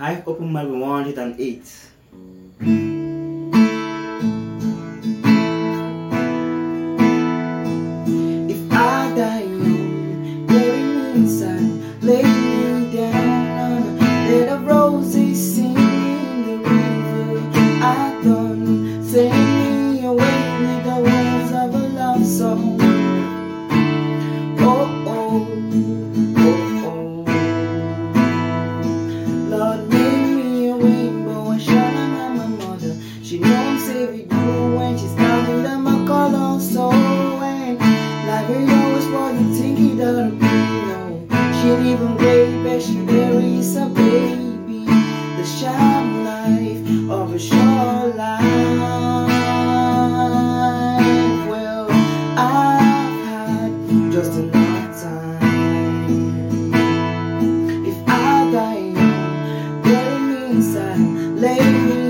Hive Open Mic 108. If I die young, bury me inside, lay me down on a bed of roses, in the river. I done send I'm saving you when she's counting them my color so and like we always what you think he done be no. She ain't even but she buries a baby. The shine life of a short life. Well, I've had just enough time. If I die young, bury me inside, lay me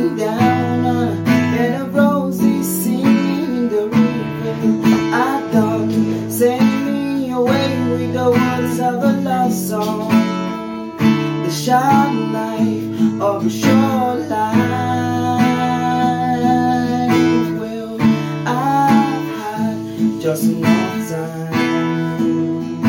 the sharp knife of a short life. Well, I've had just enough time.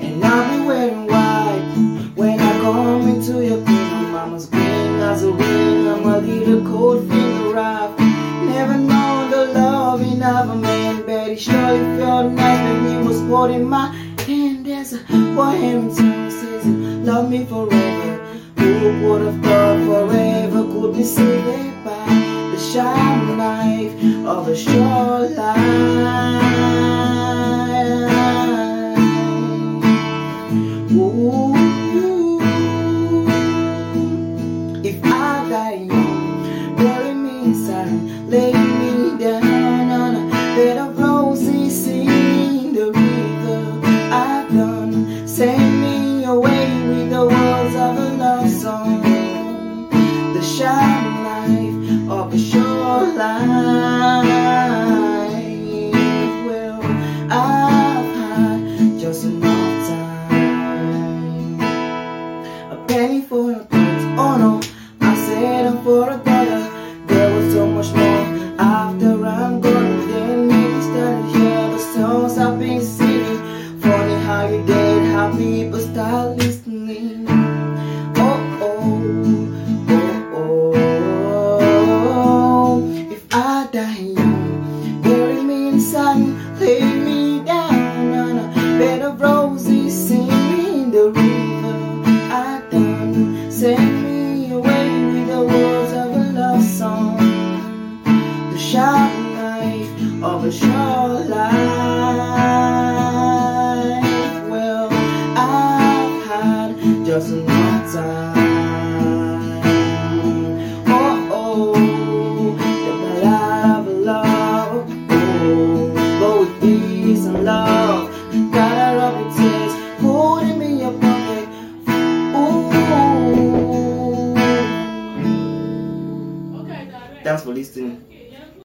And I'll be wearing white when I come into your kingdom. Mama's green as a ring. I'm a little cold finger rough. Never known the loving of a man, but he surely felt nice when he was holding my hand. There's a boy town says, Love me forever. Who would have thought forever could be saved by the sharp knife of a short life? Ooh, if I die young, bury me inside, lay me down on a bed of roses, penny for a penny, oh no, I said I'm for a dollar. There was so much more after I'm gone. Then maybe started hear the songs I've been singing. Funny how you get how people start listening. Had just enough time. Oh oh, ballad of love. Oh, but with peace and love, gotta rub it tears, in your pocket. Ooh. Okay. Thanks for listening.